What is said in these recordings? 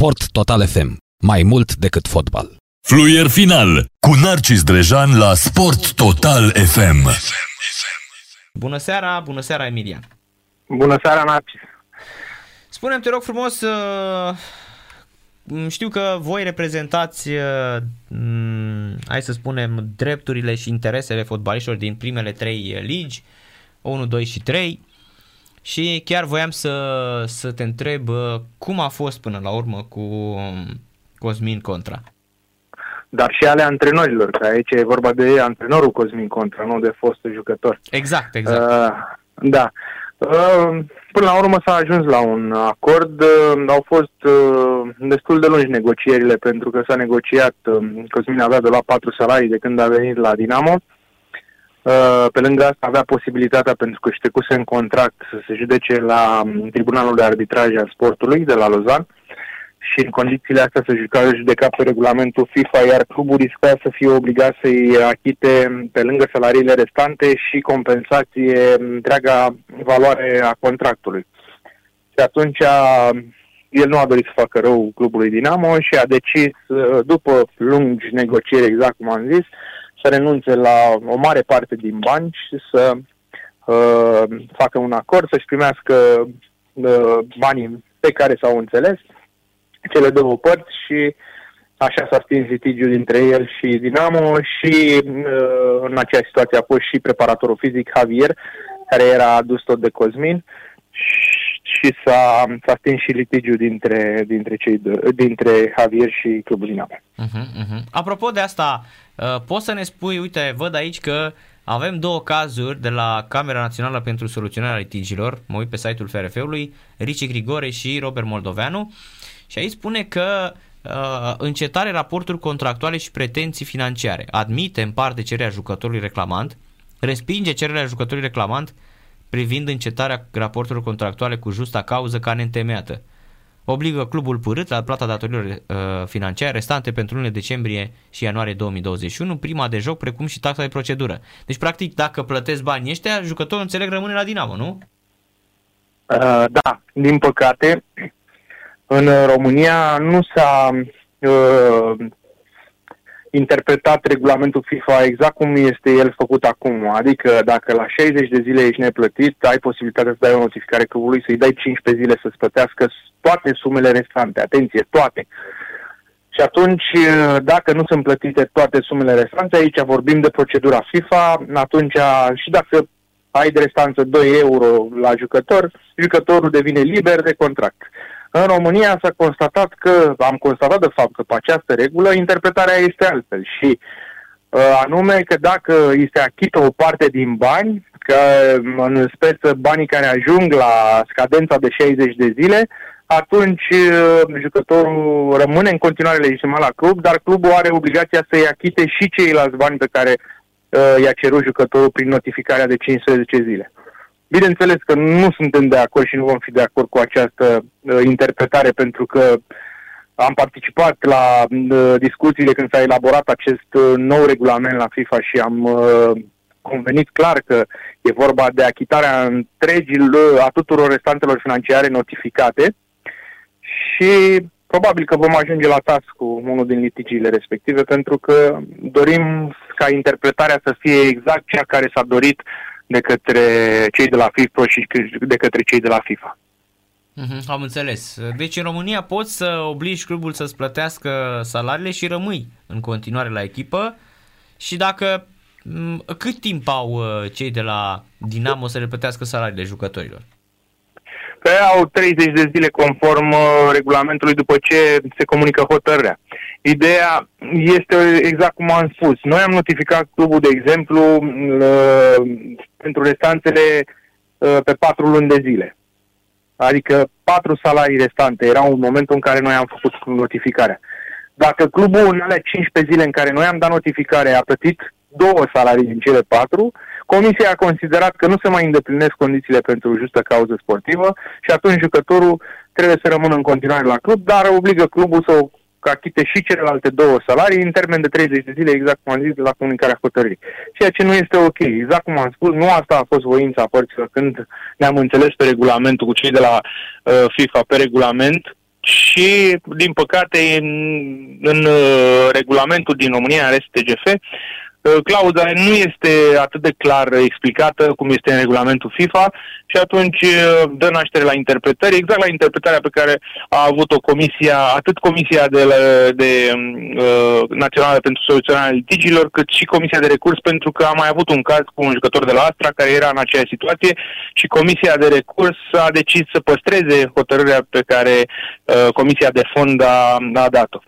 Sport Total FM. Mai mult decât fotbal. Fluier final cu Narcis Drejan la Sport Total FM. Bună seara, bună seara Emilian. Bună seara, Narcis. Spune-mi, te rog frumos, uh, știu că voi reprezentați, uh, hai să spunem, drepturile și interesele fotbaliștilor din primele trei ligi, 1, 2 și 3. Și chiar voiam să, să te întreb uh, cum a fost până la urmă cu um, Cosmin Contra. Dar și ale antrenorilor, că aici e vorba de antrenorul Cosmin Contra, nu de fostul jucător. Exact, exact. Uh, da. Uh, până la urmă s-a ajuns la un acord. Uh, au fost uh, destul de lungi negocierile pentru că s-a negociat. Uh, Cosmin avea de la patru salarii de când a venit la Dinamo. Uh, Uh, pe lângă asta avea posibilitatea, pentru că își trecuse în contract, să se judece la um, Tribunalul de Arbitraj al Sportului de la Lozan și în condițiile astea să juca, judeca pe regulamentul FIFA, iar clubul risca să fie obligat să-i achite pe lângă salariile restante și compensație întreaga valoare a contractului. Și atunci el nu a dorit să facă rău clubului Dinamo și a decis, uh, după lungi negocieri, exact cum am zis, să renunțe la o mare parte din bani și să uh, facă un acord, să-și primească uh, banii pe care s-au înțeles, cele două părți și așa s-a stins litigiul dintre el și Dinamo și uh, în acea situație a fost și preparatorul fizic Javier, care era adus tot de Cosmin și s-a, s-a stins și litigiul dintre, dintre, cei de, dintre Javier și Clubul Dinamo. Uh-huh, uh-huh. Apropo de asta, uh, poți să ne spui, uite, văd aici că avem două cazuri de la Camera Națională pentru Soluționarea Litigilor, mă uit pe site-ul FRF-ului, Ricci Grigore și Robert Moldoveanu, și aici spune că uh, încetare raporturi contractuale și pretenții financiare, admite în parte cererea jucătorului reclamant, respinge cererea jucătorului reclamant privind încetarea raporturilor contractuale cu justa cauză ca neîntemeiată. Obligă clubul părât la plata datorilor uh, financiare restante pentru lunile decembrie și ianuarie 2021, prima de joc, precum și taxa de procedură. Deci, practic, dacă plătesc banii ăștia, jucătorul înțeleg rămâne la Dinamo, nu? Uh, da, din păcate, în România nu s-a uh, interpretat regulamentul FIFA exact cum este el făcut acum. Adică dacă la 60 de zile ești neplătit, ai posibilitatea să dai o notificare clubului, să-i dai 15 zile să-ți plătească toate sumele restante. Atenție, toate. Și atunci, dacă nu sunt plătite toate sumele restante, aici vorbim de procedura FIFA, atunci și dacă ai de restanță 2 euro la jucător, jucătorul devine liber de contract. În România s-a constatat că, am constatat de fapt că pe această regulă interpretarea este altfel și uh, anume că dacă îi se achită o parte din bani, că în speță banii care ajung la scadența de 60 de zile, atunci uh, jucătorul rămâne în continuare legitimat la club, dar clubul are obligația să-i achite și ceilalți bani pe care uh, i-a cerut jucătorul prin notificarea de 15 zile. Bineînțeles că nu suntem de acord și nu vom fi de acord cu această uh, interpretare pentru că am participat la uh, discuțiile când s-a elaborat acest uh, nou regulament la FIFA și am uh, convenit clar că e vorba de achitarea întregii uh, a tuturor restantelor financiare notificate și probabil că vom ajunge la tas cu unul din litigiile respective pentru că dorim ca interpretarea să fie exact cea care s-a dorit de către cei de la FIFA și de către cei de la FIFA. Mm-hmm, am înțeles. Deci în România poți să obligi clubul să-ți plătească salariile și rămâi în continuare la echipă și dacă cât timp au uh, cei de la Dinamo să le plătească salariile jucătorilor? Că au 30 de zile conform uh, regulamentului după ce se comunică hotărârea. Ideea este exact cum am spus. Noi am notificat clubul, de exemplu, uh, pentru restanțele uh, pe patru luni de zile. Adică patru salarii restante erau în momentul în care noi am făcut notificarea. Dacă clubul în alea 15 zile în care noi am dat notificare a plătit două salarii din cele patru, comisia a considerat că nu se mai îndeplinesc condițiile pentru justă cauză sportivă și atunci jucătorul trebuie să rămână în continuare la club, dar obligă clubul să că achite și celelalte două salarii în termen de 30 de zile, exact cum am zis, la comunicarea hotărârii. Ceea ce nu este ok. Exact cum am spus, nu asta a fost voința părților când ne-am înțeles pe regulamentul cu cei de la uh, FIFA pe regulament, și, din păcate, în, în uh, regulamentul din România, RSTGF, uh, clauza nu este atât de clar explicată cum este în regulamentul FIFA și atunci uh, dă naștere la interpretări, exact la interpretarea pe care a avut-o comisia, atât Comisia de, de uh, Națională pentru Soluționarea Litigilor, cât și Comisia de Recurs, pentru că a mai avut un caz cu un jucător de la Astra care era în aceeași situație și Comisia de Recurs a decis să păstreze hotărârea pe care uh, Comisia de Fond a, a dat-o.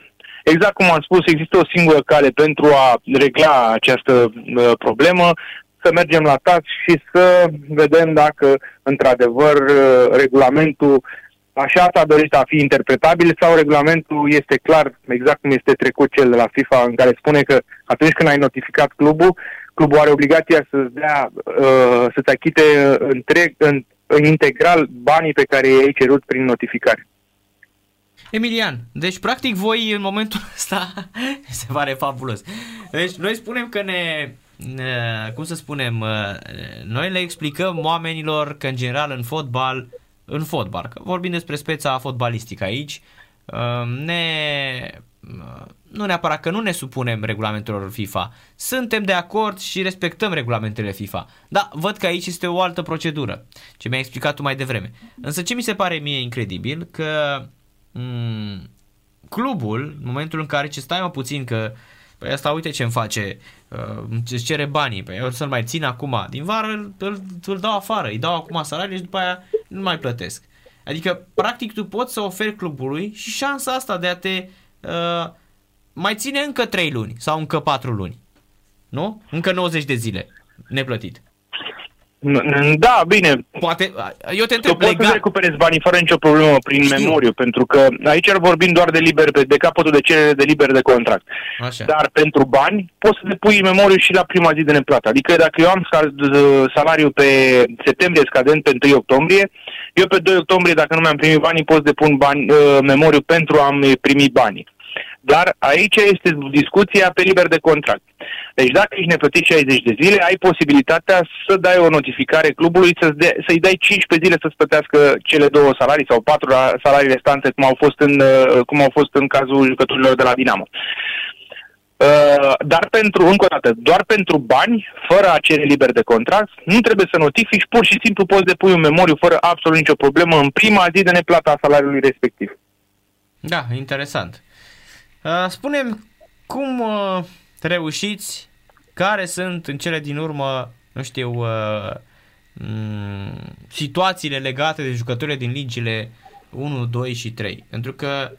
Exact cum am spus, există o singură cale pentru a regla această uh, problemă, să mergem la tax și să vedem dacă, într-adevăr, regulamentul așa s-a dorit a fi interpretabil sau regulamentul este clar, exact cum este trecut cel de la FIFA, în care spune că atunci când ai notificat clubul, clubul are obligația să-ți dea, uh, să-ți achite întreg, în, în integral banii pe care i-ai cerut prin notificare. Emilian, deci practic voi în momentul ăsta se pare fabulos. Deci noi spunem că ne cum să spunem, noi le explicăm oamenilor că în general în fotbal, în fotbal, că vorbim despre speța fotbalistică aici, ne, nu neapărat că nu ne supunem regulamentelor FIFA, suntem de acord și respectăm regulamentele FIFA. Da, văd că aici este o altă procedură, ce mi-ai explicat tu mai devreme. Însă ce mi se pare mie incredibil, că m- clubul, în momentul în care, ce stai mă puțin, că Păi asta uite ce îmi face, uh, îți cere banii, păi eu să-l mai țin acum, din vară îl, îl, îl dau afară, îi dau acum salariul și după aia nu mai plătesc. Adică, practic, tu poți să oferi clubului și șansa asta de a te uh, mai ține încă 3 luni sau încă 4 luni. Nu? Încă 90 de zile neplătit. Da, bine. Poate, eu te întreb, tu poți să recuperezi banii fără nicio problemă prin Știu. memoriu, pentru că aici vorbim doar de liber, de capătul de cerere de liber de contract. Așa. Dar pentru bani poți să depui memoriu și la prima zi de neplată. Adică dacă eu am salariu pe septembrie scadent pe 1 octombrie, eu pe 2 octombrie, dacă nu mi-am primit banii, pot depun bani, uh, memoriu pentru a-mi primi banii. Dar aici este discuția pe liber de contract. Deci dacă ești neplătit 60 de zile, ai posibilitatea să dai o notificare clubului să-ți de, să-i dai 15 zile să-ți plătească cele două salarii sau patru salarii restante cum au fost în, uh, cum au fost în cazul jucătorilor de la Dinamo. Uh, dar pentru, încă o dată, doar pentru bani, fără a cere liber de contract, nu trebuie să notifici, pur și simplu poți depui un memoriu fără absolut nicio problemă în prima zi de neplată a salariului respectiv. Da, interesant. Uh, spunem cum uh, reușiți, care sunt în cele din urmă, nu știu, uh, mm, situațiile legate de jucătorile din ligile 1, 2 și 3. Pentru că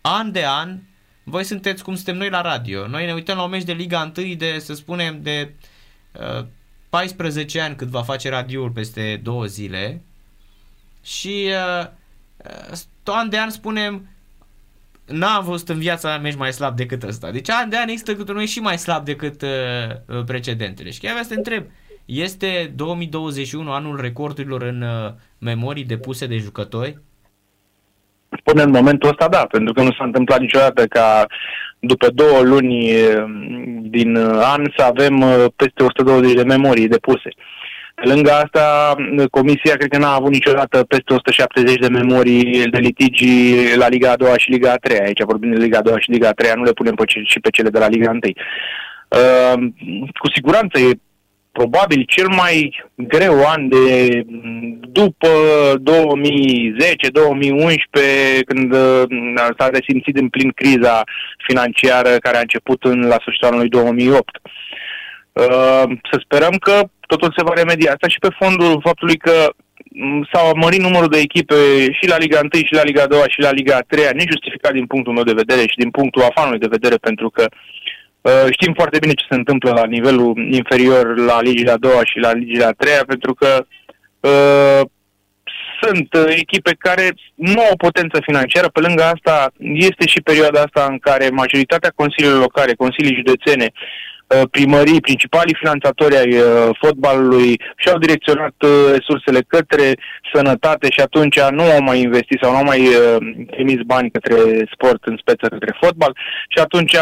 an de an voi sunteți cum suntem noi la radio. Noi ne uităm la un meci de Liga 1 de, să spunem, de uh, 14 ani cât va face radioul peste două zile și uh, uh, an de an spunem n-am văzut în viața mea meci mai slab decât ăsta. Deci an de an există câte unul și mai slab decât uh, uh, precedentele. Și chiar vreau să te întreb, este 2021 anul recordurilor în uh, memorii depuse de jucători? Până în momentul ăsta da, pentru că nu s-a întâmplat niciodată ca după două luni uh, din uh, an să avem peste 120 de memorii depuse. Pe lângă asta, Comisia cred că n-a avut niciodată peste 170 de memorii de litigi la Liga a doua și Liga a treia. Aici vorbim de Liga a doua și Liga a treia, nu le punem pe ce, și pe cele de la Liga 1. Uh, cu siguranță e probabil cel mai greu an de după 2010-2011, când uh, s-a resimțit în plin criza financiară care a început în, la sfârșitul anului 2008. Uh, să sperăm că totul se va remedia. Asta și pe fondul faptului că mm, s-au mărit numărul de echipe și la Liga 1 și la Liga 2 și la Liga 3, nejustificat din punctul meu de vedere și din punctul afanului de vedere, pentru că uh, știm foarte bine ce se întâmplă la nivelul inferior la Liga 2 și la Liga 3, pentru că uh, sunt echipe care nu au potență financiară. Pe lângă asta, este și perioada asta în care majoritatea consiliilor locale, consilii județene, Uh, primării, principalii finanțatori ai uh, fotbalului și-au direcționat uh, resursele către sănătate și atunci nu au mai investit sau nu au mai emis bani către sport în speță către fotbal și atunci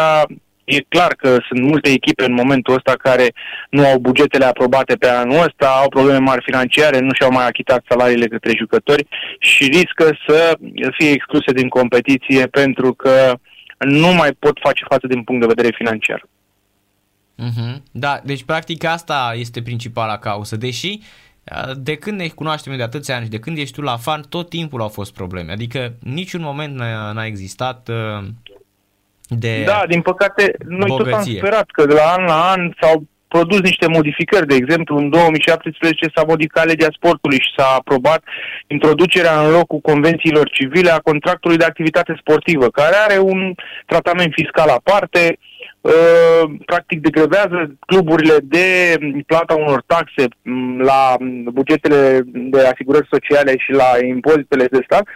E clar că sunt multe echipe în momentul ăsta care nu au bugetele aprobate pe anul ăsta, au probleme mari financiare, nu și-au mai achitat salariile către jucători și riscă să fie excluse din competiție pentru că nu mai pot face față din punct de vedere financiar. Uh-huh. Da, deci practic asta este principala cauză, deși de când ne cunoaștem de atâția ani și de când ești tu la fan, tot timpul au fost probleme. Adică niciun moment n-a, n-a existat uh, de Da, din păcate, noi bogăție. tot am sperat că de la an la an s-au produs niște modificări. De exemplu, în 2017 s-a modificat legea sportului și s-a aprobat introducerea în locul convențiilor civile a contractului de activitate sportivă, care are un tratament fiscal aparte, uh, practic degrevează cluburile de plata unor taxe mm, la bugetele de asigurări sociale și la impozitele de stat.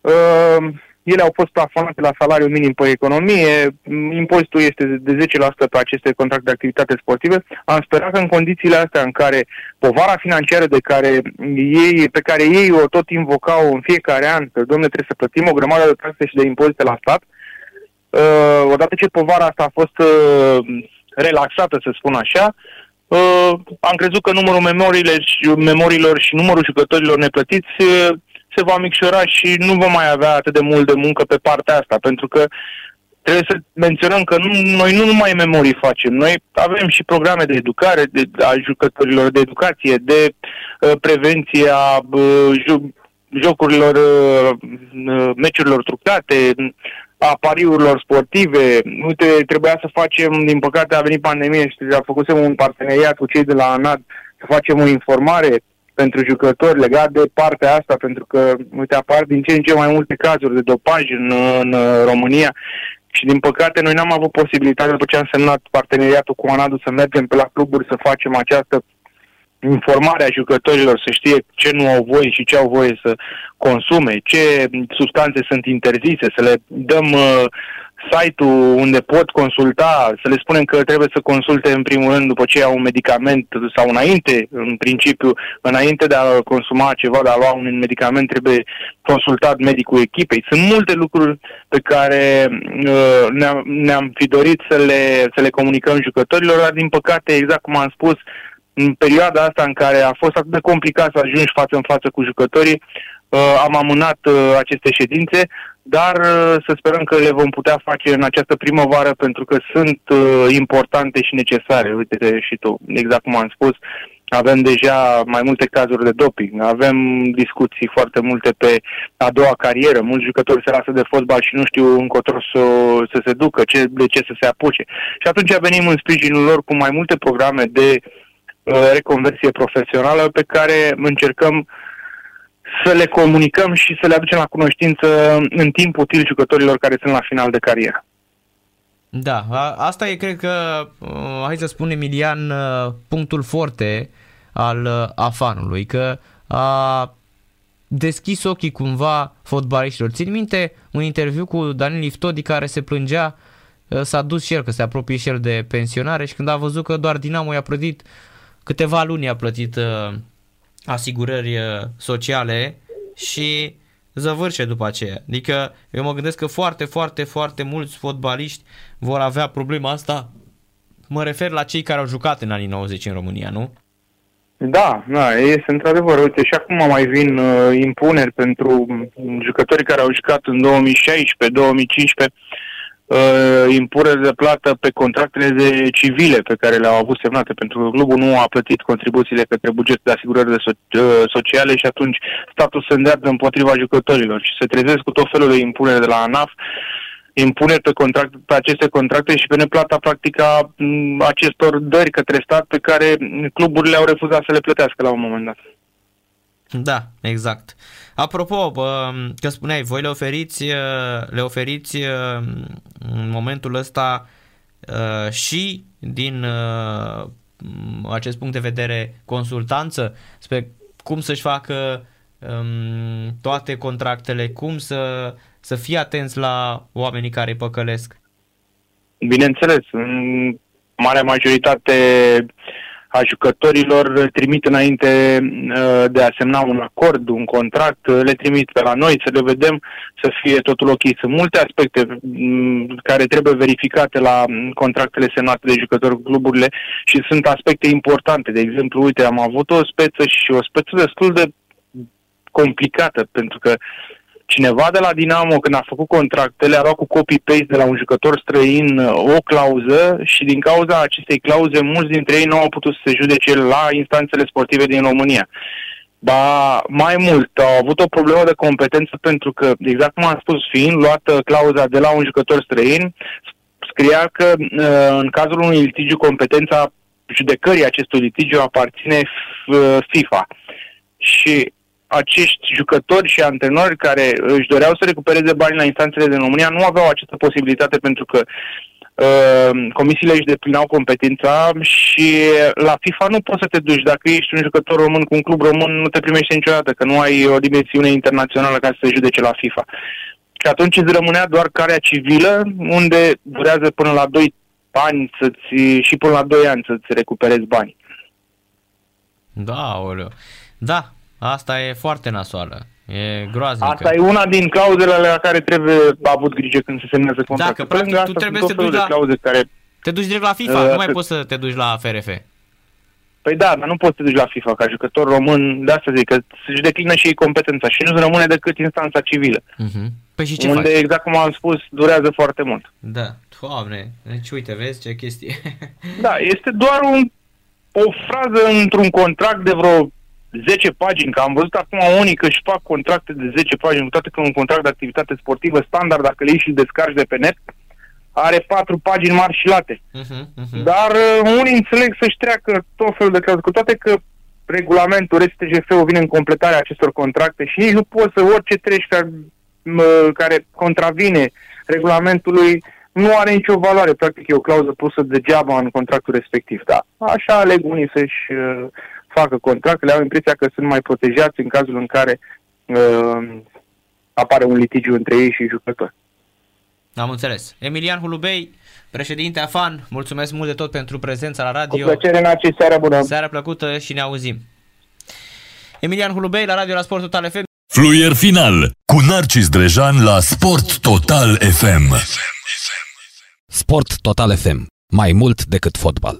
Uh, ele au fost plafonate la salariul minim pe economie, impozitul este de 10% pe aceste contracte de activitate sportive. Am sperat că în condițiile astea în care povara financiară de care ei, pe care ei o tot invocau în fiecare an, că domnule trebuie să plătim o grămadă de taxe și de impozite la stat, uh, odată ce povara asta a fost uh, relaxată, să spun așa, uh, am crezut că numărul memoriilor și, memoriilor și numărul jucătorilor neplătiți uh, se va micșora și nu vom mai avea atât de mult de muncă pe partea asta, pentru că trebuie să menționăm că nu, noi nu numai memorii facem, noi avem și programe de educare de, a jucătorilor, de educație, de uh, prevenție a uh, ju, jocurilor, uh, uh meciurilor trucate, a pariurilor sportive. Uite, trebuia să facem, din păcate a venit pandemie și a făcut un parteneriat cu cei de la ANAD să facem o informare pentru jucători legat de partea asta, pentru că, uite, apar din ce în ce mai multe cazuri de dopaj în, în România și, din păcate, noi n-am avut posibilitatea, după ce am semnat parteneriatul cu Anadu, să mergem pe la cluburi să facem această informare a jucătorilor, să știe ce nu au voie și ce au voie să consume, ce substanțe sunt interzise, să le dăm uh, site-ul unde pot consulta, să le spunem că trebuie să consulte în primul rând după ce iau un medicament sau înainte, în principiu, înainte de a consuma ceva, de a lua un medicament, trebuie consultat medicul echipei. Sunt multe lucruri pe care uh, ne-am, ne-am fi dorit să le, să le comunicăm jucătorilor, dar din păcate, exact cum am spus, în perioada asta în care a fost atât de complicat să ajungi față în față cu jucătorii, uh, am amânat uh, aceste ședințe, dar uh, să sperăm că le vom putea face în această primăvară pentru că sunt uh, importante și necesare. Uite și tu, exact cum am spus, avem deja mai multe cazuri de doping, avem discuții foarte multe pe a doua carieră, mulți jucători se lasă de fotbal și nu știu încotro să, să se ducă, ce, de ce să se apuce. Și atunci venim în sprijinul lor cu mai multe programe de uh, reconversie profesională pe care încercăm uh, să le comunicăm și să le aducem la cunoștință în timp util jucătorilor care sunt la final de carieră. Da, asta e, cred că, uh, hai să spunem, Emilian, uh, punctul forte al uh, afanului, că a deschis ochii cumva fotbaliștilor. Țin minte un interviu cu Daniel Iftodi care se plângea, s-a dus și el, că se apropie și el de pensionare și când a văzut că doar Dinamo i-a plătit câteva luni a plătit asigurări uh, sociale și zăvârșe după aceea. Adică eu mă gândesc că foarte, foarte, foarte mulți fotbaliști vor avea problema asta. Mă refer la cei care au jucat în anii 90 în România, nu? Da, da, este într-adevăr. Uite, și acum mai vin uh, impuneri pentru jucătorii care au jucat în 2016, 2015 uh, impuneri de plată pe contractele de civile pe care le-au avut semnate, pentru că clubul nu a plătit contribuțiile către bugetul de asigurări de so- uh, sociale și atunci statul se îndreaptă împotriva jucătorilor și se trezesc cu tot felul de impuneri de la ANAF impuneri pe, contract, pe aceste contracte și pe neplata practică a acestor dări către stat pe care cluburile au refuzat să le plătească la un moment dat. Da, exact. Apropo, că spuneai, voi le oferiți, le oferiți în momentul ăsta și din acest punct de vedere consultanță spre cum să-și facă toate contractele, cum să, să fie atenți la oamenii care îi păcălesc? Bineînțeles, în marea majoritate a jucătorilor, trimit înainte uh, de a semna un acord, un contract, uh, le trimit pe la noi să le vedem, să fie totul ok. Sunt multe aspecte mm, care trebuie verificate la mm, contractele semnate de jucători cluburile și sunt aspecte importante. De exemplu, uite, am avut o speță și o speță destul de complicată, pentru că cineva de la Dinamo, când a făcut contractele, a luat cu copy-paste de la un jucător străin uh, o clauză și din cauza acestei clauze, mulți dintre ei nu au putut să se judece la instanțele sportive din România. Ba mai mult, au avut o problemă de competență pentru că, exact cum am spus, fiind luată clauza de la un jucător străin, scria că uh, în cazul unui litigiu competența judecării acestui litigiu aparține uh, FIFA. Și acești jucători și antrenori care își doreau să recupereze bani la instanțele din România nu aveau această posibilitate pentru că uh, comisiile își deplinau competența și la FIFA nu poți să te duci. Dacă ești un jucător român cu un club român, nu te primești niciodată, că nu ai o dimensiune internațională ca să se judece la FIFA. Și atunci îți rămânea doar carea civilă, unde durează până la 2 ani să-ți, și până la 2 ani să-ți recuperezi bani. Da, oleu. Da, Asta e foarte nasoală. E groaznică. Asta e una din clauzele la care trebuie avut grijă când se semnează contractul. Dacă practic tu trebuie să te duci la... Clauze care... Te duci direct la FIFA, uh, nu mai poți să te duci la FRF. Păi da, dar nu poți să te duci la FIFA ca jucător român, de asta zic, că să-și declină și ei competența și nu rămâne decât instanța civilă. Uh-huh. Păi și ce unde, faci? exact cum am spus, durează foarte mult. Da, doamne, deci uite, vezi ce chestie. da, este doar un, o frază într-un contract de vreo 10 pagini, că am văzut acum unii că își fac contracte de 10 pagini, cu toate că un contract de activitate sportivă standard, dacă le iei și descarci de pe net, are 4 pagini mari și late. Uh-huh, uh-huh. Dar uh, unii înțeleg să-și treacă tot felul de clauze, cu toate că regulamentul RSTGF-ul vine în completarea acestor contracte și nici nu poți să orice treci care, care contravine regulamentului nu are nicio valoare. Practic e o clauză pusă degeaba în contractul respectiv. Da. Așa aleg unii să-și uh, facă contractele, au impresia că sunt mai protejați în cazul în care uh, apare un litigiu între ei și jucători. Am înțeles. Emilian Hulubei, președinte AFAN, mulțumesc mult de tot pentru prezența la radio. Cu plăcere, Naci, seara bună. Seara plăcută și ne auzim. Emilian Hulubei la radio la Sport Total FM. Fluier final cu Narcis Drejan la Sport Total FM. Sport Total FM. Mai mult decât fotbal.